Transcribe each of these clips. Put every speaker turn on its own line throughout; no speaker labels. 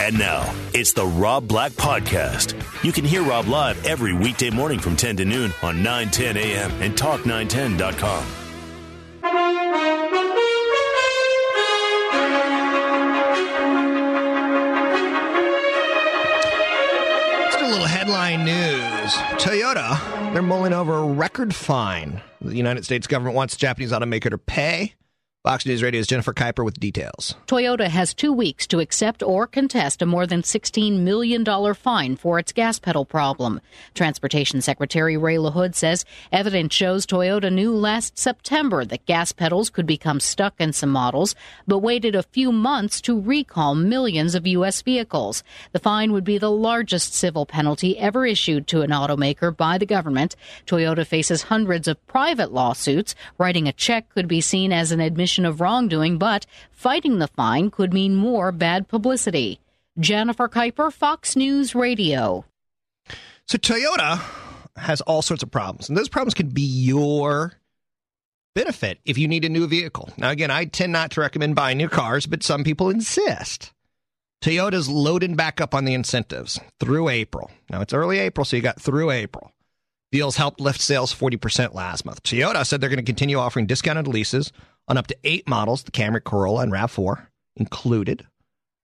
And now, it's the Rob Black Podcast. You can hear Rob live every weekday morning from 10 to noon on 910 a.m. and talk910.com.
Let's do a little headline news. Toyota, they're mulling over a record fine. The United States government wants Japanese automaker to pay. Fox News Radio's Jennifer Kuiper with details.
Toyota has two weeks to accept or contest a more than $16 million fine for its gas pedal problem. Transportation Secretary Ray LaHood says evidence shows Toyota knew last September that gas pedals could become stuck in some models, but waited a few months to recall millions of U.S. vehicles. The fine would be the largest civil penalty ever issued to an automaker by the government. Toyota faces hundreds of private lawsuits. Writing a check could be seen as an admission of wrongdoing, but fighting the fine could mean more bad publicity. Jennifer Kuiper, Fox News Radio.
So Toyota has all sorts of problems, and those problems can be your benefit if you need a new vehicle. Now, again, I tend not to recommend buying new cars, but some people insist. Toyota's loading back up on the incentives through April. Now, it's early April, so you got through April. Deals helped lift sales 40% last month. Toyota said they're going to continue offering discounted leases on up to eight models, the Camry, Corolla, and RAV4 included.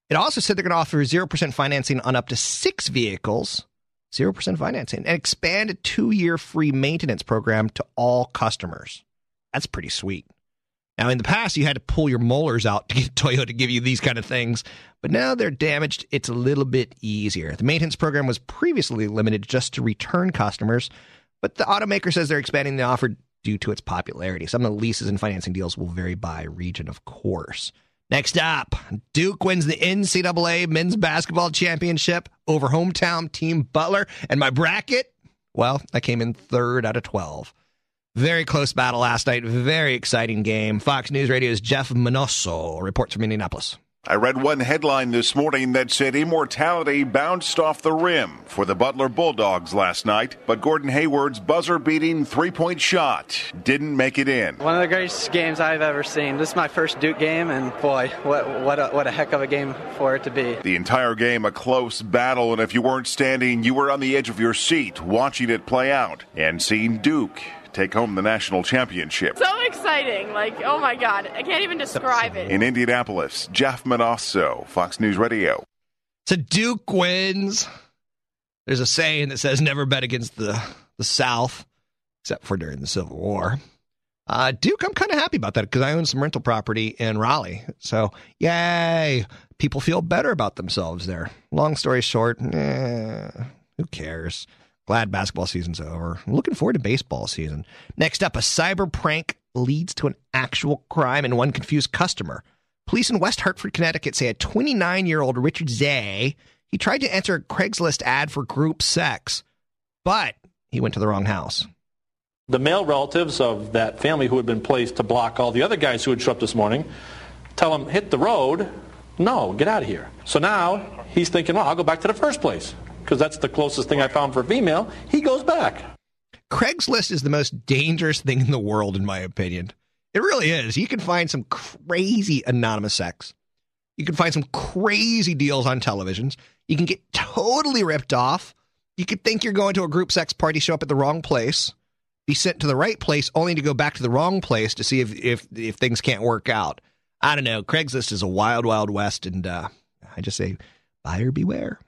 It also said they're going to offer 0% financing on up to six vehicles, 0% financing, and expand a two year free maintenance program to all customers. That's pretty sweet. Now, in the past, you had to pull your molars out to get Toyota to give you these kind of things, but now they're damaged. It's a little bit easier. The maintenance program was previously limited just to return customers, but the automaker says they're expanding the offer due to its popularity. Some of the leases and financing deals will vary by region, of course. Next up, Duke wins the NCAA men's basketball championship over hometown team Butler. And my bracket, well, I came in third out of 12. Very close battle last night. Very exciting game. Fox News Radio's Jeff Manosso reports from Indianapolis.
I read one headline this morning that said immortality bounced off the rim for the Butler Bulldogs last night, but Gordon Hayward's buzzer beating three point shot didn't make it in.
One of the greatest games I've ever seen. This is my first Duke game, and boy, what, what, a, what a heck of a game for it to be.
The entire game a close battle, and if you weren't standing, you were on the edge of your seat watching it play out and seeing Duke take home the national championship.
So exciting. Like, oh my God. I can't even describe it.
In Indianapolis, Jeff Manosso, Fox News Radio.
So Duke wins. There's a saying that says never bet against the, the South, except for during the Civil War. Uh, Duke, I'm kind of happy about that because I own some rental property in Raleigh. So, yay. People feel better about themselves there. Long story short, eh, who cares? Glad basketball season's over. Looking forward to baseball season. Next up, a cyber prank leads to an actual crime and one confused customer. Police in West Hartford, Connecticut say a 29 year old Richard Zay, he tried to enter a Craigslist ad for group sex, but he went to the wrong house.
The male relatives of that family who had been placed to block all the other guys who had shown up this morning tell him, hit the road. No, get out of here. So now he's thinking, well, I'll go back to the first place because that's the closest thing I found for female. He goes back.
Craigslist is the most dangerous thing in the world, in my opinion. It really is. You can find some crazy anonymous sex. You can find some crazy deals on televisions. You can get totally ripped off. You could think you're going to a group sex party, show up at the wrong place, be sent to the right place, only to go back to the wrong place to see if if, if things can't work out. I don't know. Craigslist is a wild, wild west, and uh, I just say, buyer beware.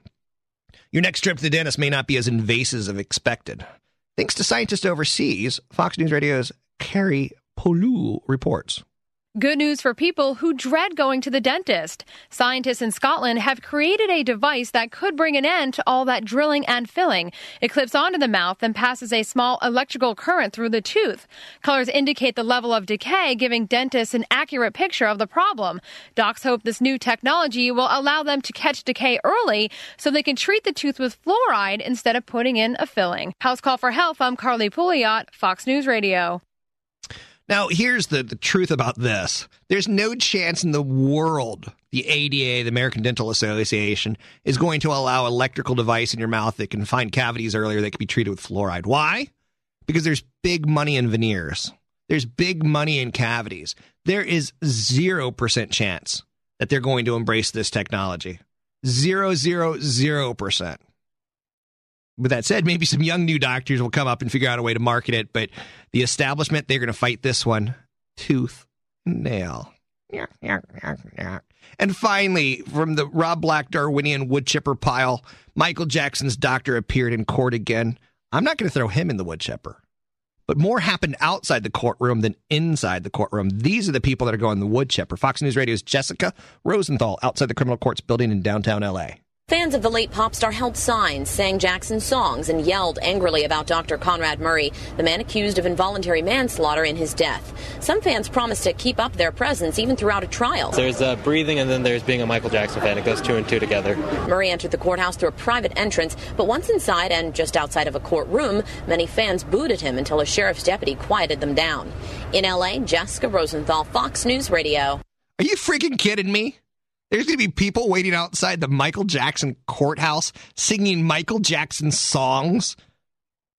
Your next trip to the dentist may not be as invasive as expected. Thanks to scientists overseas, Fox News Radio's Carrie Polu reports.
Good news for people who dread going to the dentist. Scientists in Scotland have created a device that could bring an end to all that drilling and filling. It clips onto the mouth and passes a small electrical current through the tooth. Colors indicate the level of decay, giving dentists an accurate picture of the problem. Docs hope this new technology will allow them to catch decay early so they can treat the tooth with fluoride instead of putting in a filling. House Call for Health, I'm Carly Pouliot, Fox News Radio.
Now, here's the, the truth about this there's no chance in the world the ADA, the American Dental Association, is going to allow electrical device in your mouth that can find cavities earlier that can be treated with fluoride. Why? Because there's big money in veneers. There's big money in cavities. There is 0% chance that they're going to embrace this technology. Zero, zero, zero percent. With that said, maybe some young new doctors will come up and figure out a way to market it, but the establishment, they're going to fight this one tooth and nail. And finally, from the Rob Black Darwinian wood chipper pile, Michael Jackson's doctor appeared in court again. I'm not going to throw him in the wood chipper. But more happened outside the courtroom than inside the courtroom. These are the people that are going the wood chipper. Fox News Radio's Jessica Rosenthal outside the criminal courts building in downtown LA.
Fans of the late pop star held signs, sang Jackson's songs, and yelled angrily about Dr. Conrad Murray, the man accused of involuntary manslaughter in his death. Some fans promised to keep up their presence even throughout a trial.
There's uh, breathing, and then there's being a Michael Jackson fan. It goes two and two together.
Murray entered the courthouse through a private entrance, but once inside and just outside of a courtroom, many fans booed at him until a sheriff's deputy quieted them down. In LA, Jessica Rosenthal, Fox News Radio.
Are you freaking kidding me? There's going to be people waiting outside the Michael Jackson courthouse singing Michael Jackson songs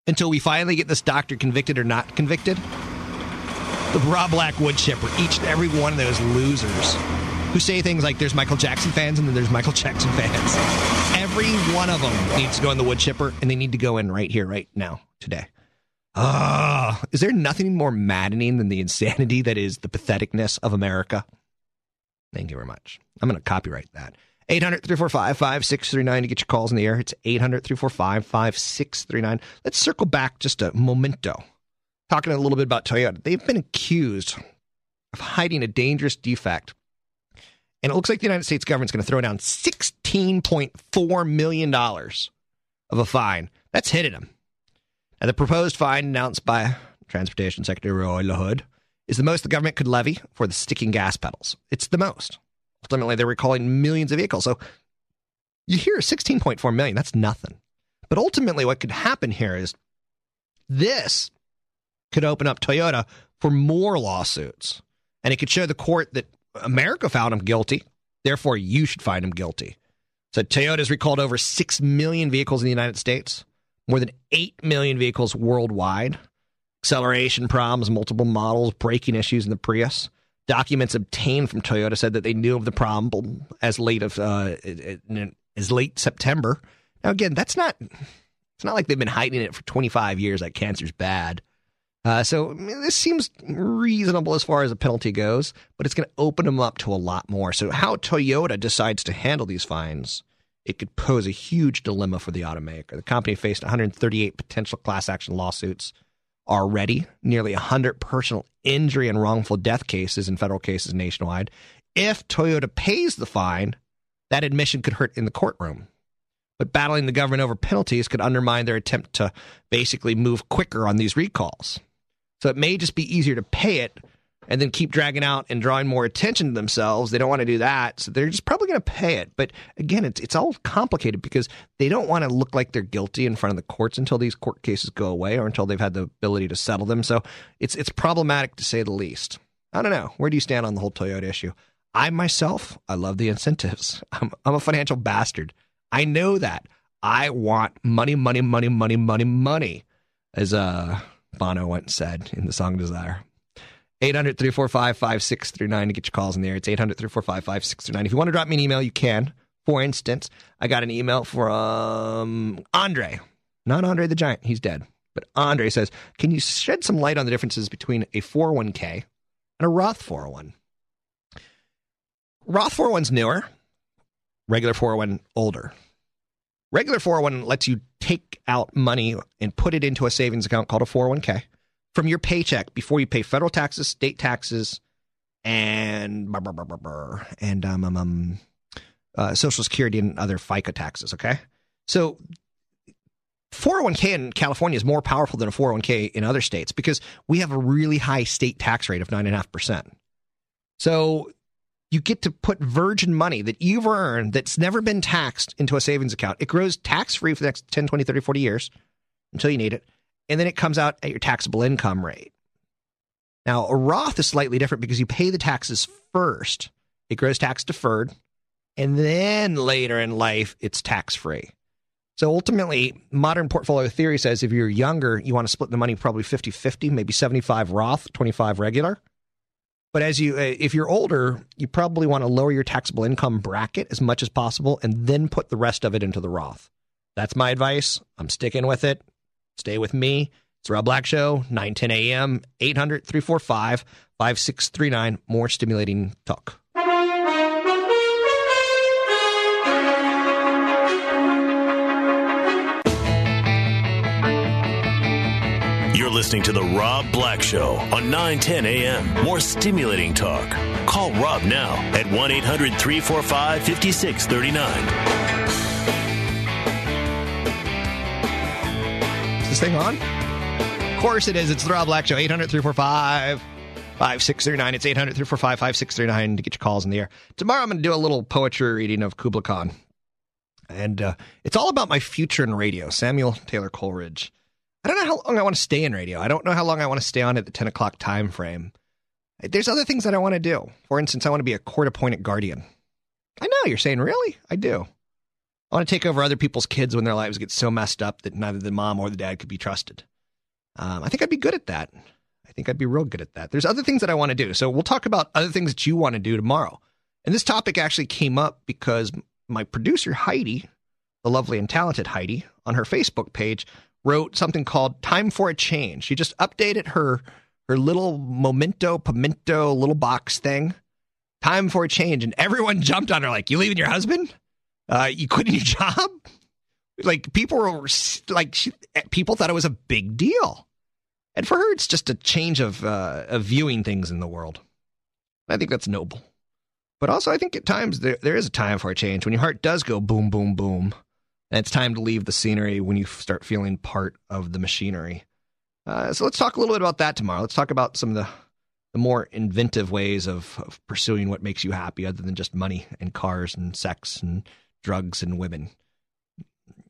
until we finally get this doctor convicted or not convicted. The Rob Black wood chipper, each and every one of those losers who say things like there's Michael Jackson fans and then there's Michael Jackson fans. Every one of them needs to go in the wood chipper and they need to go in right here, right now, today. Ah, uh, is there nothing more maddening than the insanity that is the patheticness of America? Thank you very much. I'm going to copyright that. 800 345 5639 to get your calls in the air. It's 800 345 5639. Let's circle back just a momento. Talking a little bit about Toyota. They've been accused of hiding a dangerous defect. And it looks like the United States government's going to throw down $16.4 million of a fine. That's hitting them. And the proposed fine announced by Transportation Secretary Roy LaHood is the most the government could levy for the sticking gas pedals. It's the most. Ultimately, they're recalling millions of vehicles. So you hear 16.4 million, that's nothing. But ultimately, what could happen here is this could open up Toyota for more lawsuits. And it could show the court that America found him guilty. Therefore, you should find him guilty. So Toyota's recalled over 6 million vehicles in the United States, more than 8 million vehicles worldwide acceleration problems, multiple models, braking issues in the Prius. Documents obtained from Toyota said that they knew of the problem as late of uh, as late September. Now, again, that's not it's not like they've been hiding it for 25 years. That cancer's bad. Uh, so I mean, this seems reasonable as far as the penalty goes, but it's going to open them up to a lot more. So, how Toyota decides to handle these fines, it could pose a huge dilemma for the automaker. The company faced 138 potential class action lawsuits already, nearly 100 personal injury and wrongful death cases in federal cases nationwide. If Toyota pays the fine, that admission could hurt in the courtroom. But battling the government over penalties could undermine their attempt to basically move quicker on these recalls. So it may just be easier to pay it and then keep dragging out and drawing more attention to themselves. They don't want to do that, so they're just probably going to pay it. But again, it's it's all complicated because they don't want to look like they're guilty in front of the courts until these court cases go away or until they've had the ability to settle them. So it's it's problematic to say the least. I don't know. Where do you stand on the whole Toyota issue? I myself, I love the incentives. I'm, I'm a financial bastard. I know that. I want money, money, money, money, money, money, as uh, Bono once said in the song Desire. 800 345 5639 to get your calls in there. It's 800 345 5639. If you want to drop me an email, you can. For instance, I got an email from Andre, not Andre the Giant, he's dead. But Andre says, Can you shed some light on the differences between a 401k and a Roth 401? Roth 401's newer, regular 401 older. Regular 401 lets you take out money and put it into a savings account called a 401k from your paycheck before you pay federal taxes, state taxes, and brr, brr, brr, brr, brr, and um, um, um, uh, Social Security and other FICA taxes. Okay, so 401k in California is more powerful than a 401k in other states because we have a really high state tax rate of 9.5%. So you get to put virgin money that you've earned that's never been taxed into a savings account. It grows tax free for the next 10, 20, 30, 40 years until you need it. And then it comes out at your taxable income rate. Now, a Roth is slightly different because you pay the taxes first, it grows tax deferred, and then later in life, it's tax free. So ultimately, modern portfolio theory says if you're younger, you want to split the money probably 50 50, maybe 75 Roth, 25 regular. But as you, uh, if you're older, you probably want to lower your taxable income bracket as much as possible and then put the rest of it into the Roth. That's my advice. I'm sticking with it. Stay with me. It's Rob Black Show, 9 10 a.m., 800 345 5639. More stimulating talk.
You're listening to The Rob Black Show on 910 a.m. More stimulating talk. Call Rob now at 1 800 345 5639.
This thing on? Of course it is. It's the Rob Black Show, 800 345 5639. It's 800 345 5639 to get your calls in the air. Tomorrow I'm going to do a little poetry reading of Kubla Khan. And uh, it's all about my future in radio, Samuel Taylor Coleridge. I don't know how long I want to stay in radio. I don't know how long I want to stay on at the 10 o'clock time frame. There's other things that I want to do. For instance, I want to be a court appointed guardian. I know you're saying, really? I do. I want to take over other people's kids when their lives get so messed up that neither the mom or the dad could be trusted. Um, I think I'd be good at that. I think I'd be real good at that. There's other things that I want to do. So we'll talk about other things that you want to do tomorrow. And this topic actually came up because my producer, Heidi, the lovely and talented Heidi, on her Facebook page, wrote something called Time for a Change. She just updated her her little memento pimento little box thing. Time for a change. And everyone jumped on her like, You leaving your husband? Uh, you quitting your job? Like people were like she, people thought it was a big deal. And for her, it's just a change of uh, of viewing things in the world. I think that's noble. But also, I think at times there, there is a time for a change when your heart does go boom, boom, boom. And it's time to leave the scenery when you start feeling part of the machinery. Uh, so let's talk a little bit about that tomorrow. Let's talk about some of the, the more inventive ways of, of pursuing what makes you happy other than just money and cars and sex and drugs and women.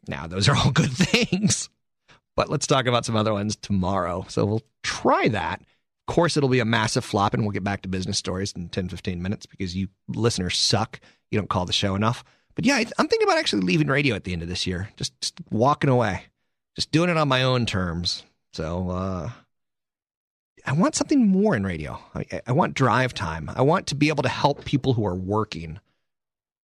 Now, those are all good things. But let's talk about some other ones tomorrow. So we'll try that. Of course, it'll be a massive flop, and we'll get back to business stories in 10, 15 minutes because you listeners suck. You don't call the show enough. But yeah, I'm thinking about actually leaving radio at the end of this year, just, just walking away, just doing it on my own terms. So uh, I want something more in radio. I, I want drive time. I want to be able to help people who are working.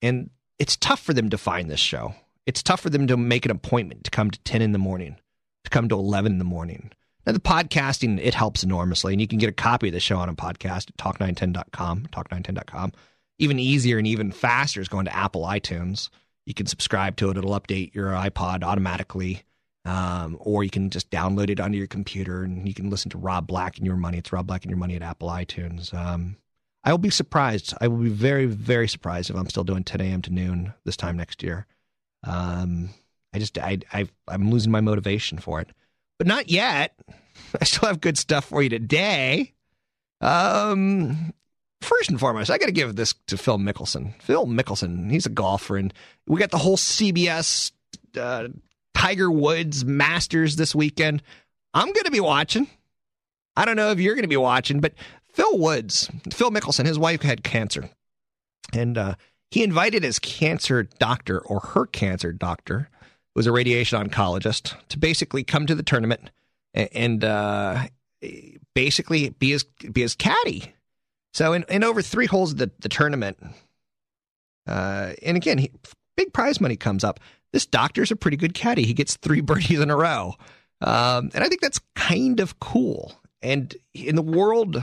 And it's tough for them to find this show. It's tough for them to make an appointment to come to 10 in the morning, to come to 11 in the morning. Now, the podcasting, it helps enormously. And you can get a copy of the show on a podcast at talk910.com, talk910.com. Even easier and even faster is going to Apple iTunes. You can subscribe to it, it'll update your iPod automatically. Um, or you can just download it onto your computer and you can listen to Rob Black and Your Money. It's Rob Black and Your Money at Apple iTunes. Um, I will be surprised. I will be very, very surprised if I'm still doing 10 a.m. to noon this time next year. Um, I just, I, I, I'm losing my motivation for it, but not yet. I still have good stuff for you today. Um, first and foremost, I got to give this to Phil Mickelson. Phil Mickelson, he's a golfer, and we got the whole CBS uh, Tiger Woods Masters this weekend. I'm going to be watching. I don't know if you're going to be watching, but Phil Woods, Phil Mickelson, his wife had cancer, and uh, he invited his cancer doctor or her cancer doctor, who was a radiation oncologist, to basically come to the tournament and, and uh, basically be his be his caddy. So in, in over three holes of the, the tournament, uh, and again, he, big prize money comes up. This doctor's a pretty good caddy. He gets three birdies in a row. Um, and I think that's kind of cool. And in the world,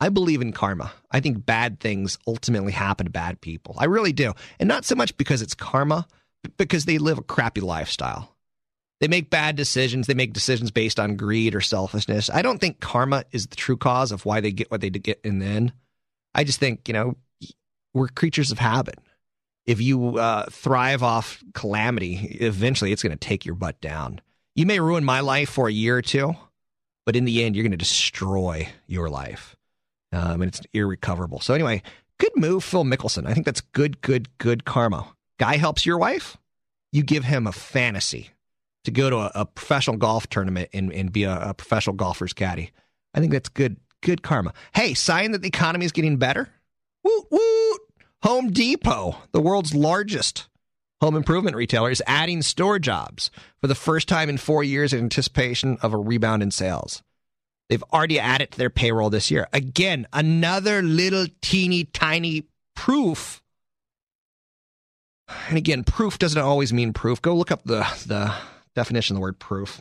I believe in karma. I think bad things ultimately happen to bad people. I really do. And not so much because it's karma, but because they live a crappy lifestyle. They make bad decisions. They make decisions based on greed or selfishness. I don't think karma is the true cause of why they get what they get in the end. I just think, you know, we're creatures of habit. If you uh, thrive off calamity, eventually it's going to take your butt down. You may ruin my life for a year or two, but in the end, you're going to destroy your life. Um, and it's irrecoverable. So, anyway, good move, Phil Mickelson. I think that's good, good, good karma. Guy helps your wife, you give him a fantasy to go to a, a professional golf tournament and, and be a, a professional golfer's caddy. I think that's good, good karma. Hey, sign that the economy is getting better. Woot woot! Home Depot, the world's largest home improvement retailer, is adding store jobs for the first time in four years in anticipation of a rebound in sales. They've already added to their payroll this year. Again, another little teeny tiny proof. And again, proof doesn't always mean proof. Go look up the the definition of the word proof.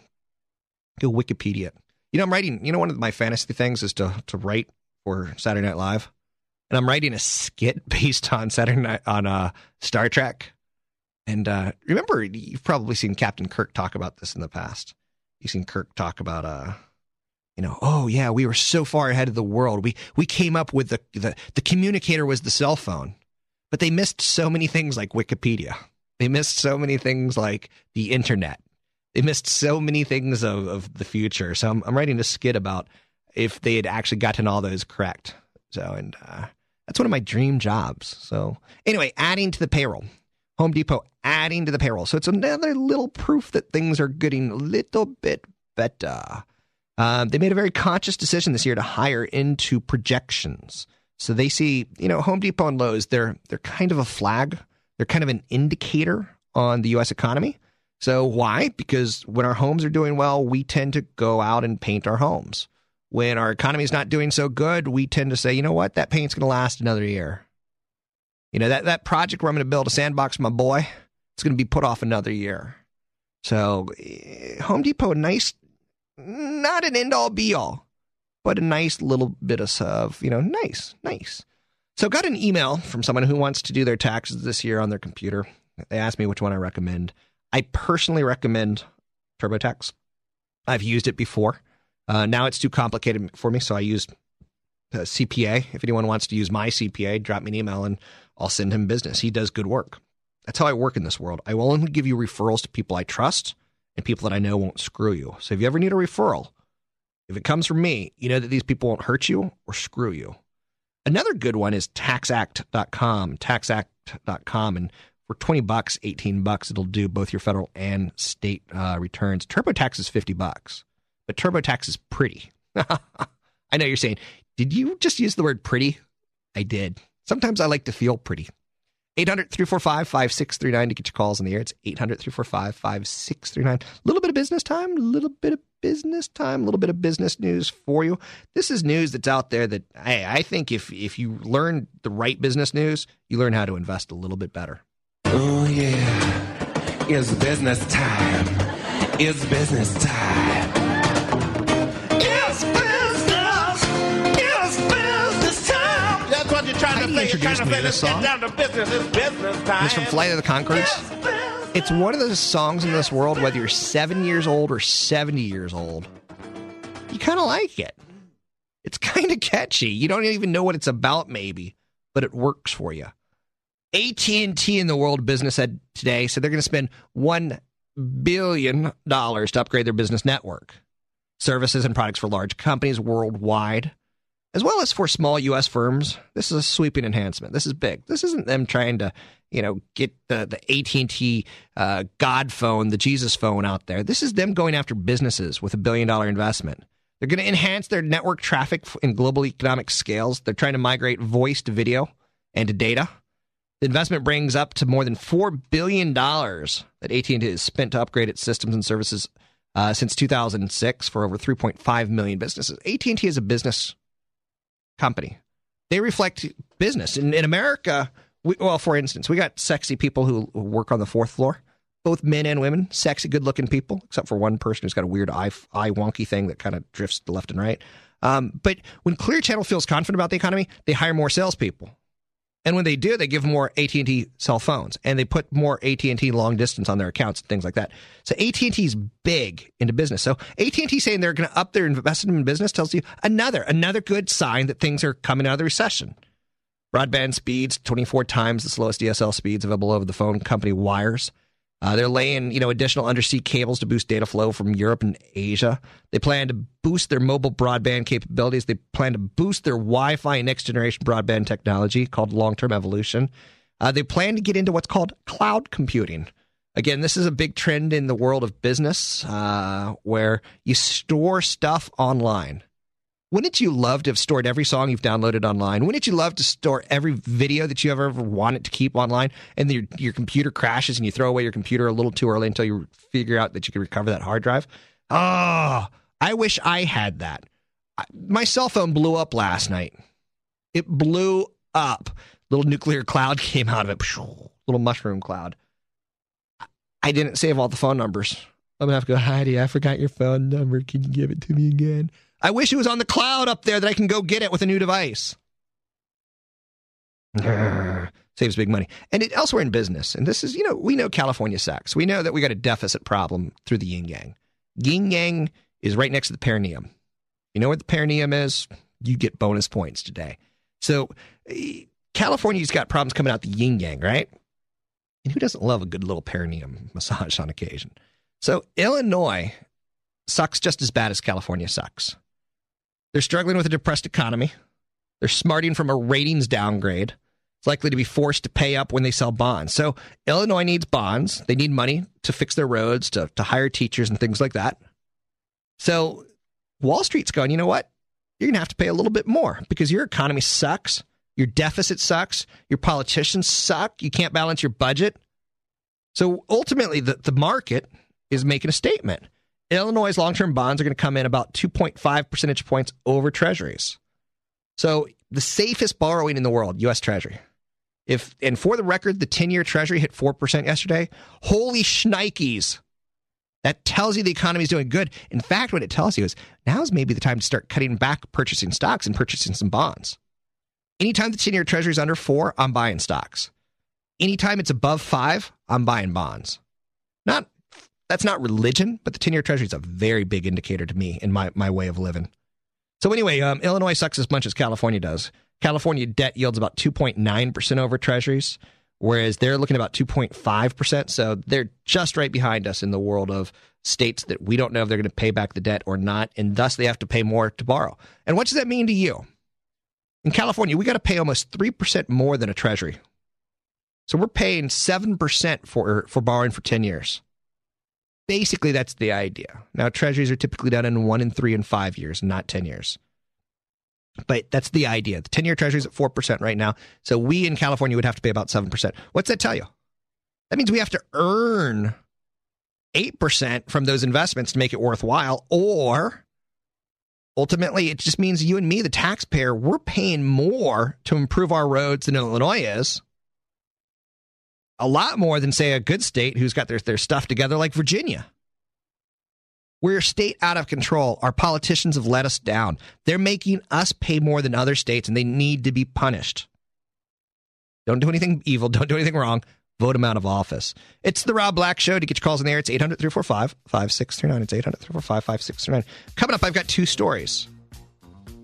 Go Wikipedia. You know, I'm writing. You know, one of my fantasy things is to to write for Saturday Night Live, and I'm writing a skit based on Saturday Night on uh, Star Trek. And uh, remember, you've probably seen Captain Kirk talk about this in the past. You've seen Kirk talk about, uh, you know, oh yeah, we were so far ahead of the world. We we came up with the the the communicator was the cell phone, but they missed so many things like Wikipedia. They missed so many things like the internet they missed so many things of, of the future. So I'm, I'm writing a skit about if they had actually gotten all those correct. So, and uh, that's one of my dream jobs. So, anyway, adding to the payroll, Home Depot adding to the payroll. So, it's another little proof that things are getting a little bit better. Um, they made a very conscious decision this year to hire into projections. So they see, you know, Home Depot and Lowe's, they're they're kind of a flag. They're kind of an indicator on the U.S. economy. So why? Because when our homes are doing well, we tend to go out and paint our homes. When our economy is not doing so good, we tend to say, you know what, that paint's going to last another year. You know, that, that project where I'm going to build a sandbox for my boy, it's going to be put off another year. So eh, Home Depot, nice, not an end all be all, but a nice little bit of, you know, nice, nice. So got an email from someone who wants to do their taxes this year on their computer. They asked me which one I recommend. I personally recommend TurboTax. I've used it before. Uh, now it's too complicated for me, so I use uh, CPA. If anyone wants to use my CPA, drop me an email and I'll send him business. He does good work. That's how I work in this world. I will only give you referrals to people I trust and people that I know won't screw you. So if you ever need a referral, if it comes from me, you know that these people won't hurt you or screw you. Another good one is taxact.com, taxact.com. And for 20 bucks, 18 bucks, it'll do both your federal and state uh, returns. TurboTax is 50 bucks, but TurboTax is pretty. I know you're saying, did you just use the word pretty? I did. Sometimes I like to feel pretty. 800 345 5639 to get your calls in the air. It's 800 345 5639. A little bit of business time, a little bit of business time, a little bit of business news for you. This is news that's out there that hey, I think if if you learn the right business news, you learn how to invest a little bit better.
Oh, yeah. It's business time. It's business time. Get down to business time.
It's from Flight of the Conchords. It's one of those songs in this world, whether you're seven years old or 70 years old, you kind of like it. It's kind of catchy. You don't even know what it's about, maybe, but it works for you. AT&T in the World Business said today said they're going to spend 1 billion dollars to upgrade their business network. Services and products for large companies worldwide as well as for small US firms. This is a sweeping enhancement. This is big. This isn't them trying to, you know, get the the AT&T uh, God phone, the Jesus phone out there. This is them going after businesses with a billion dollar investment. They're going to enhance their network traffic in global economic scales. They're trying to migrate voice to video and to data. The investment brings up to more than four billion dollars that AT&T has spent to upgrade its systems and services uh, since 2006 for over 3.5 million businesses. AT&T is a business company. They reflect business. In, in America, we, well, for instance, we got sexy people who work on the fourth floor, both men and women, sexy, good-looking people, except for one person who's got a weird eye, eye wonky thing that kind of drifts left and right. Um, but when Clear Channel feels confident about the economy, they hire more salespeople. And when they do, they give more AT&T cell phones and they put more AT&T long distance on their accounts and things like that. So AT&T is big into business. So AT&T saying they're going to up their investment in business tells you another another good sign that things are coming out of the recession. Broadband speeds 24 times the slowest DSL speeds available over the phone company wires. Uh, they're laying, you know, additional undersea cables to boost data flow from Europe and Asia. They plan to boost their mobile broadband capabilities. They plan to boost their Wi-Fi next generation broadband technology called long-term evolution. Uh, they plan to get into what's called cloud computing. Again, this is a big trend in the world of business uh, where you store stuff online. Wouldn't you love to have stored every song you've downloaded online? Wouldn't you love to store every video that you ever, ever wanted to keep online and your, your computer crashes and you throw away your computer a little too early until you figure out that you can recover that hard drive? Oh, I wish I had that. My cell phone blew up last night. It blew up. Little nuclear cloud came out of it. Little mushroom cloud. I didn't save all the phone numbers. I'm gonna have to go, Heidi, I forgot your phone number. Can you give it to me again? I wish it was on the cloud up there that I can go get it with a new device. Saves big money. And it, elsewhere in business, and this is, you know, we know California sucks. We know that we got a deficit problem through the yin yang. Yin yang is right next to the perineum. You know what the perineum is? You get bonus points today. So eh, California's got problems coming out the yin yang, right? And who doesn't love a good little perineum massage on occasion? So Illinois sucks just as bad as California sucks. They're struggling with a depressed economy. They're smarting from a ratings downgrade. It's likely to be forced to pay up when they sell bonds. So Illinois needs bonds. They need money to fix their roads, to, to hire teachers and things like that. So Wall Street's going, you know what? You're going to have to pay a little bit more because your economy sucks. Your deficit sucks. Your politicians suck. You can't balance your budget. So ultimately, the, the market is making a statement. Illinois' long term bonds are going to come in about 2.5 percentage points over treasuries. So the safest borrowing in the world, U.S. Treasury. If and for the record, the 10 year Treasury hit 4% yesterday. Holy shnikes. That tells you the economy is doing good. In fact, what it tells you is now is maybe the time to start cutting back purchasing stocks and purchasing some bonds. Anytime the 10 year Treasury is under four, I'm buying stocks. Anytime it's above five, I'm buying bonds. Not that's not religion, but the 10 year treasury is a very big indicator to me in my, my way of living. So, anyway, um, Illinois sucks as much as California does. California debt yields about 2.9% over treasuries, whereas they're looking about 2.5%. So, they're just right behind us in the world of states that we don't know if they're going to pay back the debt or not, and thus they have to pay more to borrow. And what does that mean to you? In California, we got to pay almost 3% more than a treasury. So, we're paying 7% for, for borrowing for 10 years basically that's the idea. Now, treasuries are typically done in one and three and five years, not 10 years. But that's the idea. The 10 year treasury is at 4% right now. So we in California would have to pay about 7%. What's that tell you? That means we have to earn 8% from those investments to make it worthwhile. Or ultimately, it just means you and me, the taxpayer, we're paying more to improve our roads than Illinois is a lot more than, say, a good state who's got their, their stuff together like Virginia. We're a state out of control. Our politicians have let us down. They're making us pay more than other states, and they need to be punished. Don't do anything evil. Don't do anything wrong. Vote them out of office. It's the Rob Black Show. To get your calls in there, it's 800 345 5639. It's 800 345 5639. Coming up, I've got two stories.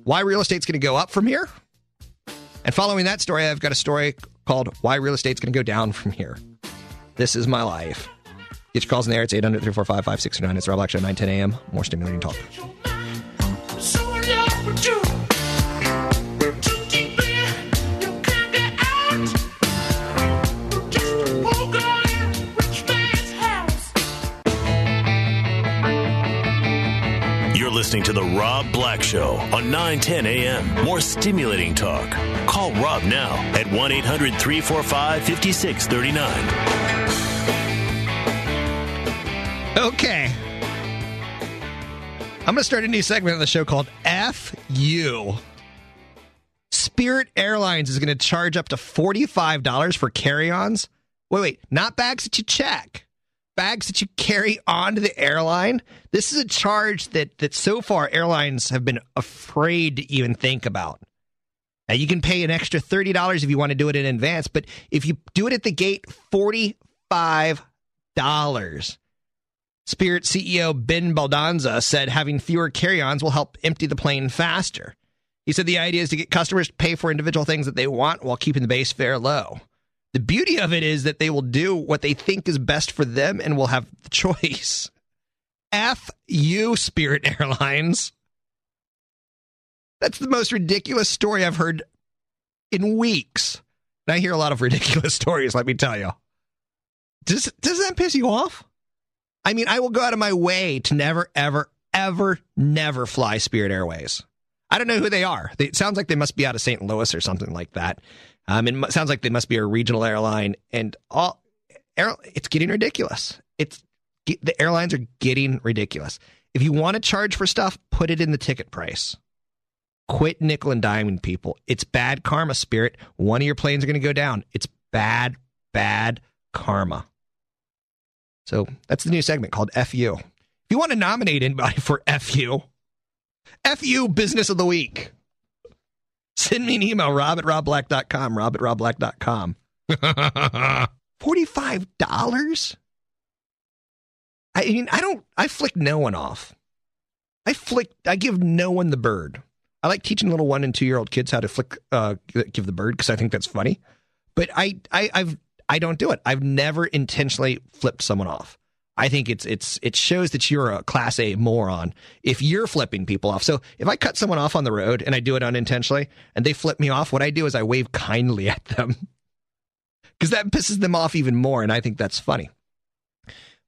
Why real estate's going to go up from here? And following that story, I've got a story called Why Real Estate's to Go Down From Here. This is my life. Get your calls in there. It's 800 345 5629. It's Rob Black Show, 9 10 a.m. More stimulating talk.
Listening to The Rob Black Show on 910 a.m. More stimulating talk. Call Rob now at 1 800 345 5639.
Okay. I'm going to start a new segment on the show called F U. Spirit Airlines is going to charge up to $45 for carry ons. Wait, wait, not bags that you check bags that you carry onto the airline. This is a charge that that so far airlines have been afraid to even think about. Now you can pay an extra thirty dollars if you want to do it in advance, but if you do it at the gate, forty five dollars. Spirit CEO Ben Baldanza said having fewer carry-ons will help empty the plane faster. He said the idea is to get customers to pay for individual things that they want while keeping the base fare low. The beauty of it is that they will do what they think is best for them and will have the choice. F you, Spirit Airlines. That's the most ridiculous story I've heard in weeks. And I hear a lot of ridiculous stories, let me tell you. Does, does that piss you off? I mean, I will go out of my way to never, ever, ever, never fly Spirit Airways. I don't know who they are. It sounds like they must be out of St. Louis or something like that. Um, it sounds like they must be a regional airline, and all it's getting ridiculous. It's the airlines are getting ridiculous. If you want to charge for stuff, put it in the ticket price. Quit nickel and diming people. It's bad karma, Spirit. One of your planes are going to go down. It's bad, bad karma. So that's the new segment called FU. If you want to nominate anybody for FU, FU Business of the Week. Send me an email, rob at robblack.com, rob at robblack.com. $45? I mean, I don't, I flick no one off. I flick, I give no one the bird. I like teaching little one and two year old kids how to flick, uh, give the bird because I think that's funny. But I, I, I've, I don't do it. I've never intentionally flipped someone off. I think it's it's it shows that you're a class A moron if you're flipping people off. So if I cut someone off on the road and I do it unintentionally and they flip me off, what I do is I wave kindly at them because that pisses them off even more, and I think that's funny.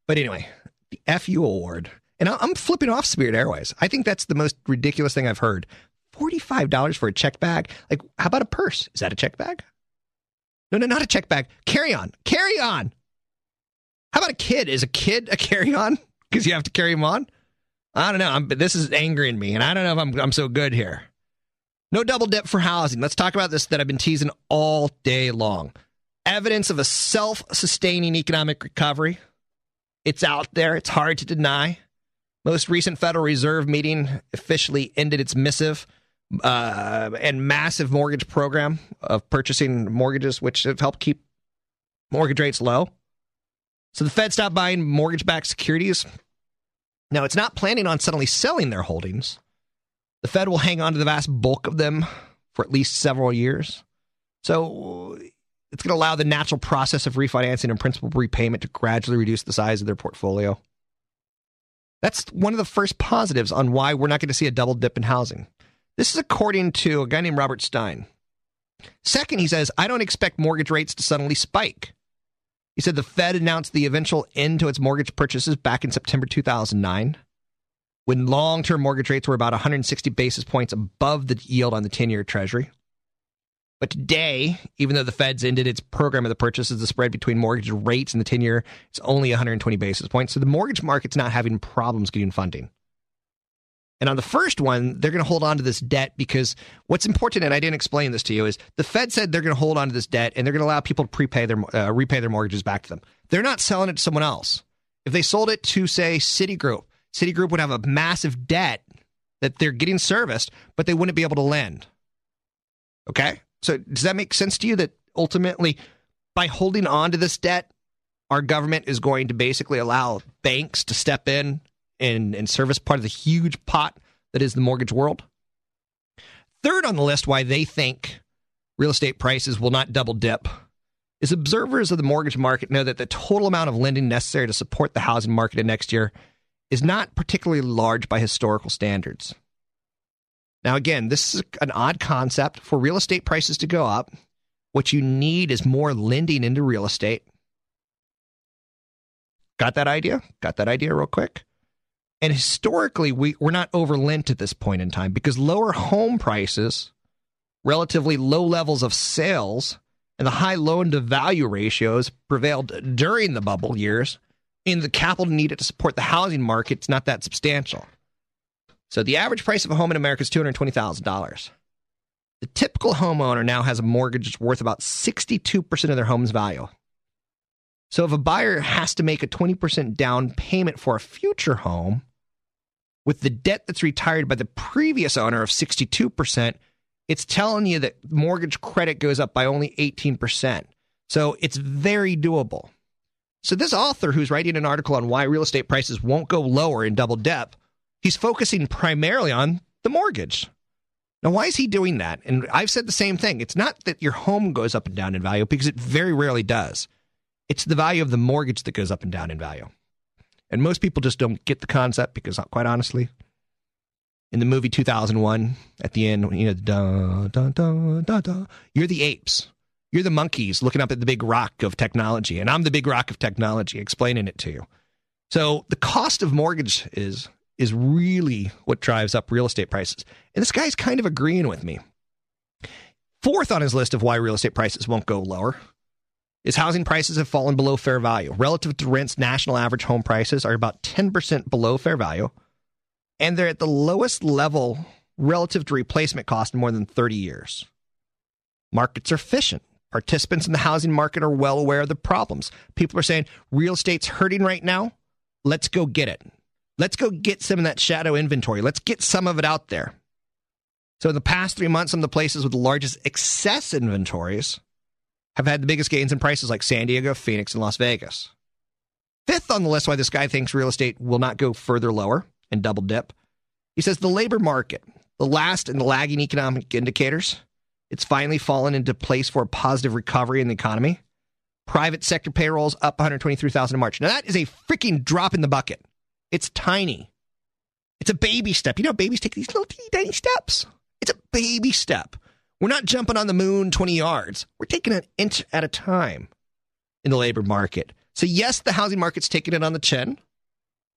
But anyway, the FU award, and I'm flipping off Spirit Airways. I think that's the most ridiculous thing I've heard. Forty-five dollars for a check bag? Like, how about a purse? Is that a check bag? No, no, not a check bag. Carry on, carry on. How about a kid? Is a kid a carry on because you have to carry him on? I don't know. I'm, this is angering me, and I don't know if I'm, I'm so good here. No double dip for housing. Let's talk about this that I've been teasing all day long. Evidence of a self sustaining economic recovery. It's out there, it's hard to deny. Most recent Federal Reserve meeting officially ended its missive uh, and massive mortgage program of purchasing mortgages, which have helped keep mortgage rates low. So the Fed stopped buying mortgage backed securities. Now, it's not planning on suddenly selling their holdings. The Fed will hang on to the vast bulk of them for at least several years. So it's going to allow the natural process of refinancing and principal repayment to gradually reduce the size of their portfolio. That's one of the first positives on why we're not going to see a double dip in housing. This is according to a guy named Robert Stein. Second, he says, I don't expect mortgage rates to suddenly spike. He said the Fed announced the eventual end to its mortgage purchases back in September 2009 when long term mortgage rates were about 160 basis points above the yield on the 10 year Treasury. But today, even though the Fed's ended its program of the purchases, the spread between mortgage rates and the 10 year is only 120 basis points. So the mortgage market's not having problems getting funding. And on the first one, they're going to hold on to this debt because what's important, and I didn't explain this to you, is the Fed said they're going to hold on to this debt and they're going to allow people to prepay their uh, repay their mortgages back to them. They're not selling it to someone else. If they sold it to, say, Citigroup, Citigroup would have a massive debt that they're getting serviced, but they wouldn't be able to lend. Okay, so does that make sense to you? That ultimately, by holding on to this debt, our government is going to basically allow banks to step in and, and service part of the huge pot that is the mortgage world. Third on the list, why they think real estate prices will not double dip is observers of the mortgage market know that the total amount of lending necessary to support the housing market in next year is not particularly large by historical standards. Now, again, this is an odd concept for real estate prices to go up. What you need is more lending into real estate. Got that idea? Got that idea real quick? And historically, we, we're not overlent at this point in time because lower home prices, relatively low levels of sales, and the high loan to value ratios prevailed during the bubble years. And the capital needed to support the housing market is not that substantial. So the average price of a home in America is $220,000. The typical homeowner now has a mortgage that's worth about 62% of their home's value. So if a buyer has to make a 20% down payment for a future home, with the debt that's retired by the previous owner of 62%, it's telling you that mortgage credit goes up by only 18%. So it's very doable. So this author who's writing an article on why real estate prices won't go lower in double dip, he's focusing primarily on the mortgage. Now, why is he doing that? And I've said the same thing. It's not that your home goes up and down in value because it very rarely does. It's the value of the mortgage that goes up and down in value. And most people just don't get the concept because, quite honestly, in the movie 2001, at the end, you know, da, da, da, da, da, you're the apes. You're the monkeys looking up at the big rock of technology. And I'm the big rock of technology explaining it to you. So the cost of mortgage is is really what drives up real estate prices. And this guy's kind of agreeing with me. Fourth on his list of why real estate prices won't go lower is housing prices have fallen below fair value. Relative to rents, national average home prices are about 10% below fair value, and they're at the lowest level relative to replacement cost in more than 30 years. Markets are efficient. Participants in the housing market are well aware of the problems. People are saying real estate's hurting right now. Let's go get it. Let's go get some of that shadow inventory. Let's get some of it out there. So, in the past three months, some of the places with the largest excess inventories have had the biggest gains in prices, like San Diego, Phoenix, and Las Vegas. Fifth on the list, why this guy thinks real estate will not go further lower and double dip. He says the labor market, the last in the lagging economic indicators, it's finally fallen into place for a positive recovery in the economy. Private sector payrolls up 123,000 in March. Now that is a freaking drop in the bucket. It's tiny. It's a baby step. You know, babies take these little teeny tiny steps. It's a baby step. We're not jumping on the moon 20 yards. We're taking an inch at a time in the labor market. So, yes, the housing market's taking it on the chin.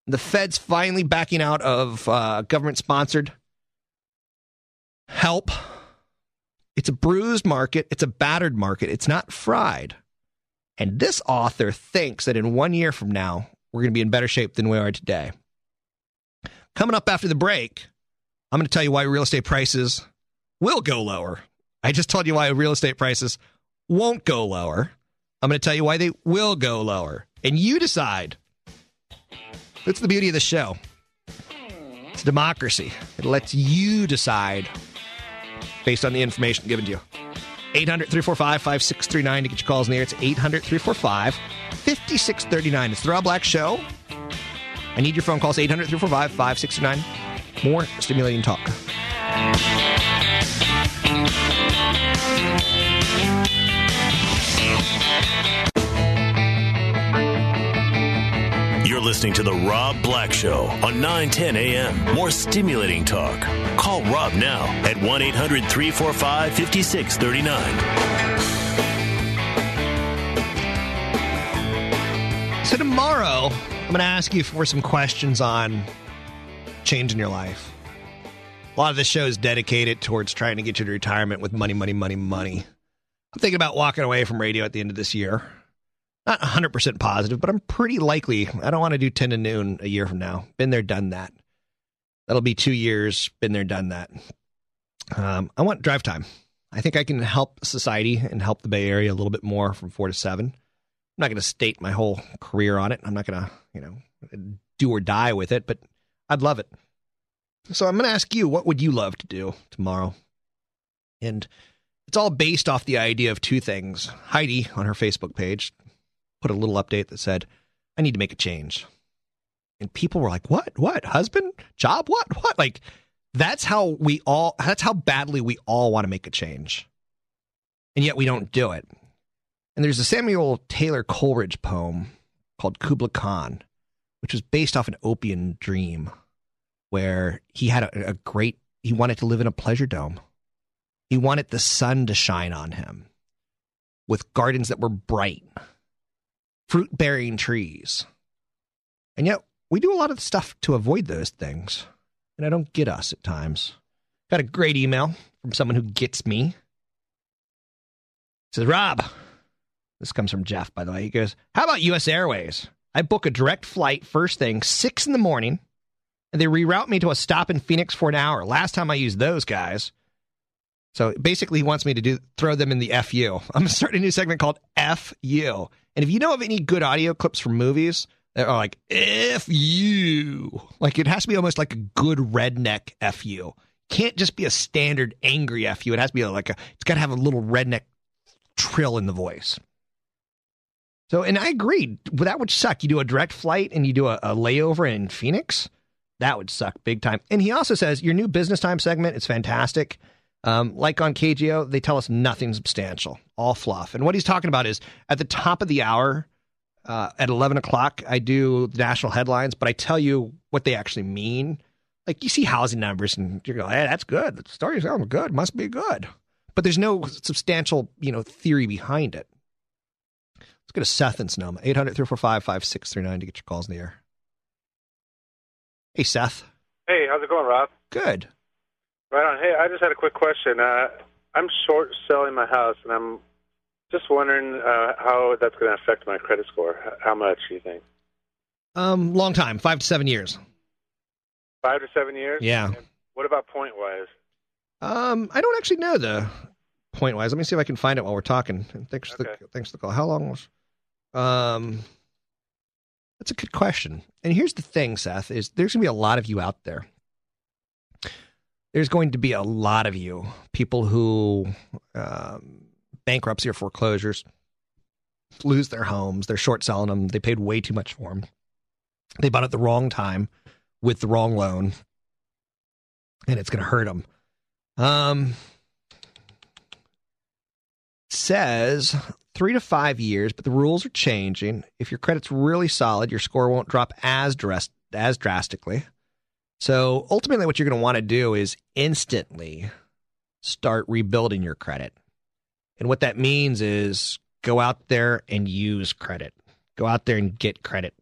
The Fed's finally backing out of uh, government sponsored help. It's a bruised market, it's a battered market, it's not fried. And this author thinks that in one year from now, we're going to be in better shape than we are today. Coming up after the break, I'm going to tell you why real estate prices will go lower. I just told you why real estate prices won't go lower. I'm going to tell you why they will go lower. And you decide. That's the beauty of the show. It's democracy. It lets you decide based on the information given to you. 800 345 5639 to get your calls in the air. It's 800 345 5639. It's the Rob Black Show. I need your phone calls 800 345 5639. More stimulating talk.
Listening to The Rob Black Show on 910 a.m. More stimulating talk. Call Rob now at 1 800 345 5639.
So, tomorrow, I'm going to ask you for some questions on changing your life. A lot of this show is dedicated towards trying to get you to retirement with money, money, money, money. I'm thinking about walking away from radio at the end of this year not 100% positive, but I'm pretty likely. I don't want to do 10 to noon a year from now. Been there, done that. That'll be two years. Been there, done that. Um, I want drive time. I think I can help society and help the Bay Area a little bit more from four to seven. I'm not going to state my whole career on it. I'm not going to, you know, do or die with it, but I'd love it. So I'm going to ask you, what would you love to do tomorrow? And it's all based off the idea of two things. Heidi on her Facebook page put a little update that said, I need to make a change. And people were like, What? What? Husband? Job? What? What? Like, that's how we all, that's how badly we all want to make a change. And yet we don't do it. And there's a Samuel Taylor Coleridge poem called Kubla Khan, which was based off an opium dream where he had a, a great, he wanted to live in a pleasure dome. He wanted the sun to shine on him with gardens that were bright fruit bearing trees. And yet, we do a lot of stuff to avoid those things. And I don't get us at times. Got a great email from someone who gets me. It says, Rob, this comes from Jeff, by the way. He goes, How about US Airways? I book a direct flight first thing, six in the morning, and they reroute me to a stop in Phoenix for an hour. Last time I used those guys. So basically, he wants me to do throw them in the FU. I'm starting a new segment called FU. And if you know of any good audio clips from movies that are like "f you," like it has to be almost like a good redneck "f you." Can't just be a standard angry "f you." It has to be like a. It's got to have a little redneck trill in the voice. So, and I agreed. That would suck. You do a direct flight and you do a, a layover in Phoenix. That would suck big time. And he also says your new business time segment is fantastic. Um, like on KGO, they tell us nothing substantial, all fluff. And what he's talking about is at the top of the hour, uh, at 11 o'clock, I do the national headlines, but I tell you what they actually mean. Like you see housing numbers and you go, hey, that's good. The story sounds good. Must be good. But there's no substantial, you know, theory behind it. Let's go to Seth in Sonoma, 800 345 5639 to get your calls in the air. Hey, Seth.
Hey, how's it going, Rob?
Good.
Right on. Hey, I just had a quick question. Uh, I'm short selling my house, and I'm just wondering uh, how that's going to affect my credit score. How much do you think?
Um, long time, five to seven years.
Five to seven years?
Yeah.
And what about point wise?
Um, I don't actually know the point wise. Let me see if I can find it while we're talking. And thanks for the thanks for the call. How long was? Um, that's a good question. And here's the thing, Seth: is there's going to be a lot of you out there. There's going to be a lot of you, people who um, bankruptcy or foreclosures, lose their homes. They're short selling them. They paid way too much for them. They bought at the wrong time with the wrong loan, and it's going to hurt them. Um, says three to five years, but the rules are changing. If your credit's really solid, your score won't drop as dress, as drastically. So ultimately, what you're going to want to do is instantly start rebuilding your credit. And what that means is go out there and use credit. Go out there and get credit.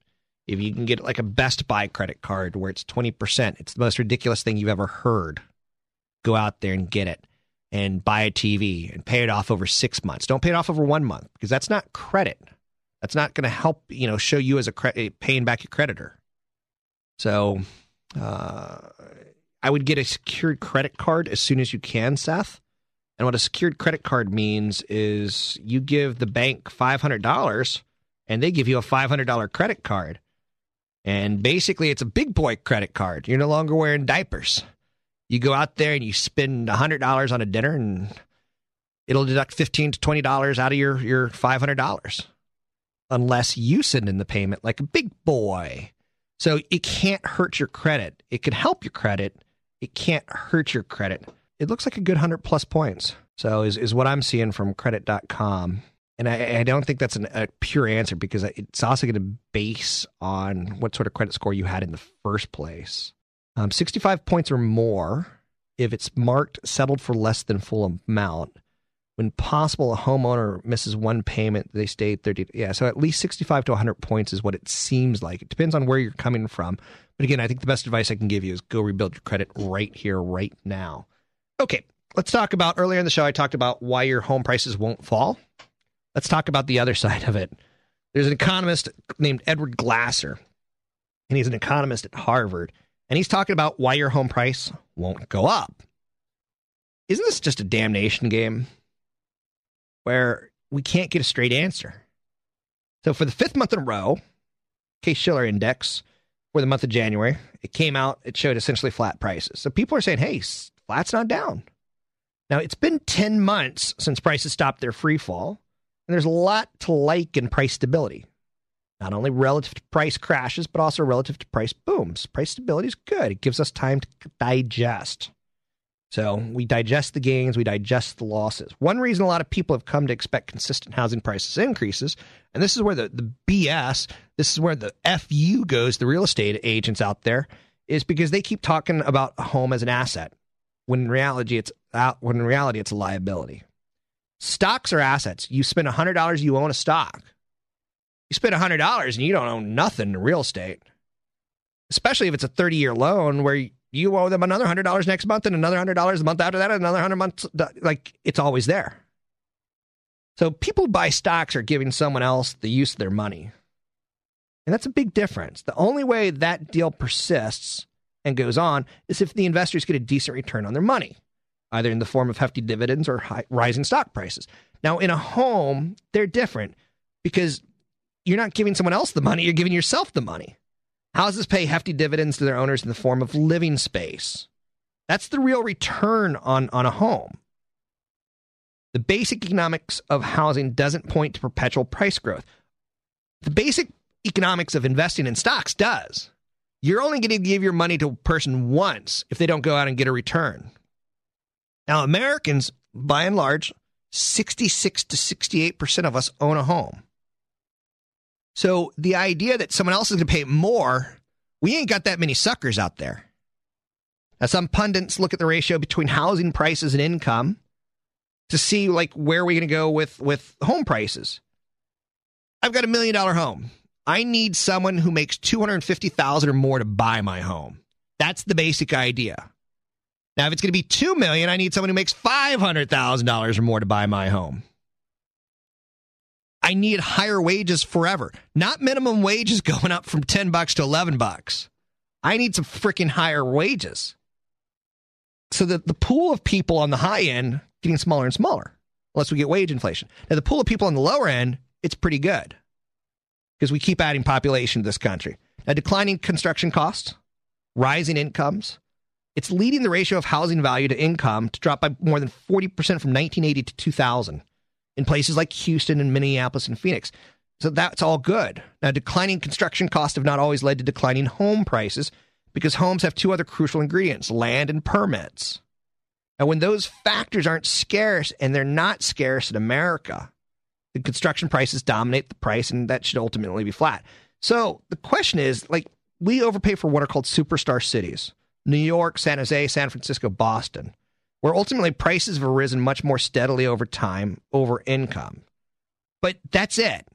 If you can get like a Best Buy credit card where it's 20%, it's the most ridiculous thing you've ever heard. Go out there and get it and buy a TV and pay it off over six months. Don't pay it off over one month because that's not credit. That's not going to help, you know, show you as a cre- paying back your creditor. So uh, I would get a secured credit card as soon as you can, Seth. And what a secured credit card means is you give the bank $500 and they give you a $500 credit card. And basically, it's a big boy credit card. You're no longer wearing diapers. You go out there and you spend $100 on a dinner and it'll deduct 15 to $20 out of your, your $500 unless you send in the payment like a big boy. So it can't hurt your credit. It could help your credit. It can't hurt your credit. It looks like a good 100 plus points. So is, is what I'm seeing from credit.com. And I, I don't think that's an, a pure answer because it's also going to base on what sort of credit score you had in the first place. Um, 65 points or more if it's marked settled for less than full amount. When possible, a homeowner misses one payment, they stay 30. Yeah, so at least 65 to 100 points is what it seems like. It depends on where you're coming from. But again, I think the best advice I can give you is go rebuild your credit right here, right now. Okay, let's talk about earlier in the show, I talked about why your home prices won't fall. Let's talk about the other side of it. There's an economist named Edward Glaeser, and he's an economist at Harvard, and he's talking about why your home price won't go up. Isn't this just a damnation game where we can't get a straight answer? So, for the fifth month in a row, Case Shiller Index for the month of January, it came out, it showed essentially flat prices. So, people are saying, hey, flat's not down. Now, it's been 10 months since prices stopped their free fall, and there's a lot to like in price stability. Not only relative to price crashes, but also relative to price booms. Price stability is good. It gives us time to digest. So we digest the gains, we digest the losses. One reason a lot of people have come to expect consistent housing prices increases, and this is where the, the BS, this is where the FU goes, the real estate agents out there, is because they keep talking about a home as an asset. When in reality it's out when in reality it's a liability. Stocks are assets. You spend hundred dollars, you own a stock. You spend hundred dollars and you don't own nothing in real estate. Especially if it's a 30 year loan where you owe them another hundred dollars next month and another hundred dollars the month after that, another hundred months. Like it's always there. So people who buy stocks are giving someone else the use of their money. And that's a big difference. The only way that deal persists and goes on is if the investors get a decent return on their money, either in the form of hefty dividends or high, rising stock prices. Now, in a home, they're different because you're not giving someone else the money, you're giving yourself the money. Houses pay hefty dividends to their owners in the form of living space. That's the real return on, on a home. The basic economics of housing doesn't point to perpetual price growth. The basic economics of investing in stocks does. You're only going to give your money to a person once if they don't go out and get a return. Now, Americans, by and large, 66 to 68% of us own a home. So the idea that someone else is going to pay more, we ain't got that many suckers out there. Now, some pundits look at the ratio between housing prices and income to see like where are we going to go with with home prices. I've got a million dollar home. I need someone who makes 250,000 or more to buy my home. That's the basic idea. Now, if it's going to be 2 million, I need someone who makes $500,000 or more to buy my home. I need higher wages forever, not minimum wages going up from 10 bucks to 11 bucks. I need some freaking higher wages. So that the pool of people on the high end getting smaller and smaller unless we get wage inflation. Now, the pool of people on the lower end, it's pretty good because we keep adding population to this country. Now, declining construction costs, rising incomes, it's leading the ratio of housing value to income to drop by more than 40% from 1980 to 2000 in places like Houston and Minneapolis and Phoenix. So that's all good. Now, declining construction costs have not always led to declining home prices because homes have two other crucial ingredients land and permits. And when those factors aren't scarce, and they're not scarce in America, the construction prices dominate the price, and that should ultimately be flat. So the question is like, we overpay for what are called superstar cities New York, San Jose, San Francisco, Boston, where ultimately prices have risen much more steadily over time over income. But that's it.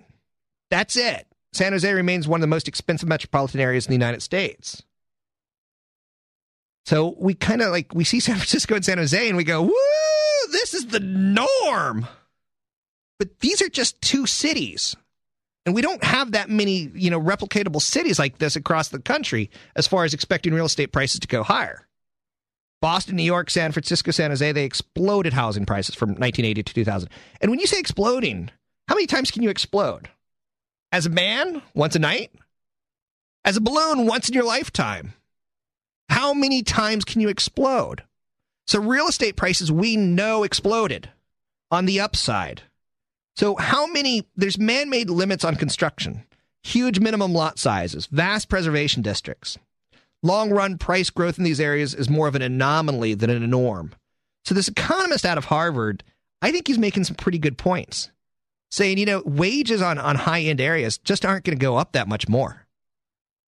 That's it. San Jose remains one of the most expensive metropolitan areas in the United States. So we kind of like we see San Francisco and San Jose and we go, "Woo, this is the norm." But these are just two cities. And we don't have that many, you know, replicatable cities like this across the country as far as expecting real estate prices to go higher. Boston, New York, San Francisco, San Jose, they exploded housing prices from 1980 to 2000. And when you say exploding, how many times can you explode? As a man, once a night? As a balloon, once in your lifetime? How many times can you explode? So, real estate prices we know exploded on the upside. So, how many? There's man made limits on construction, huge minimum lot sizes, vast preservation districts. Long run price growth in these areas is more of an anomaly than a norm. So, this economist out of Harvard, I think he's making some pretty good points, saying, you know, wages on, on high end areas just aren't going to go up that much more.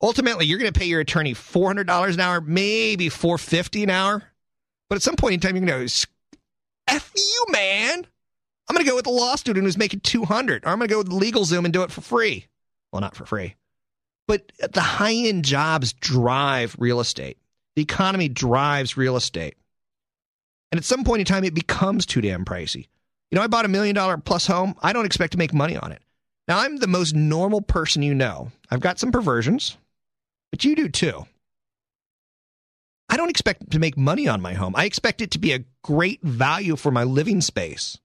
Ultimately, you're going to pay your attorney $400 an hour, maybe 450 an hour. But at some point in time, you're going to go, F you, man. I'm going to go with the law student who's making 200 or I'm going to go with LegalZoom and do it for free. Well, not for free. But the high end jobs drive real estate. The economy drives real estate. And at some point in time, it becomes too damn pricey. You know, I bought a million dollar plus home. I don't expect to make money on it. Now, I'm the most normal person you know. I've got some perversions, but you do too. I don't expect to make money on my home. I expect it to be a great value for my living space.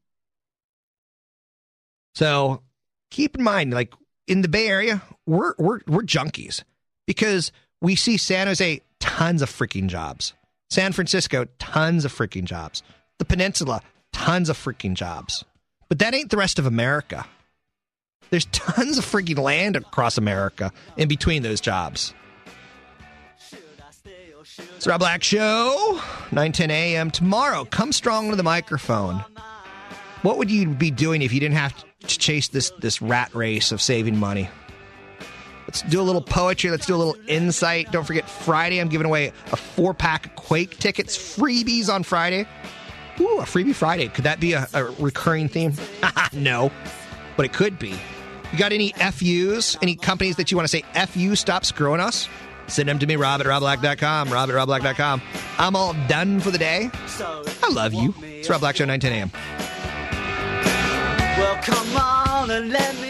So keep in mind, like in the Bay Area, we're we're we're junkies because we see San Jose tons of freaking jobs, San Francisco tons of freaking jobs, the Peninsula tons of freaking jobs, but that ain't the rest of America. There's tons of freaking land across America in between those jobs. It's Rob Black Show, 9 10 a.m. tomorrow. Come strong to the microphone. What would you be doing if you didn't have to chase this this rat race of saving money? Let's do a little poetry. Let's do a little insight. Don't forget Friday. I'm giving away a four pack Quake tickets, freebies on Friday. Ooh, a freebie Friday. Could that be a, a recurring theme? no, but it could be. You got any FUs? Any companies that you want to say FU stop screwing us? Send them to me, rob at robblack.com, rob at robblack.com. I'm all done for the day. I love you. It's Rob Black Show, 9 10 a.m.
Well, come on and let me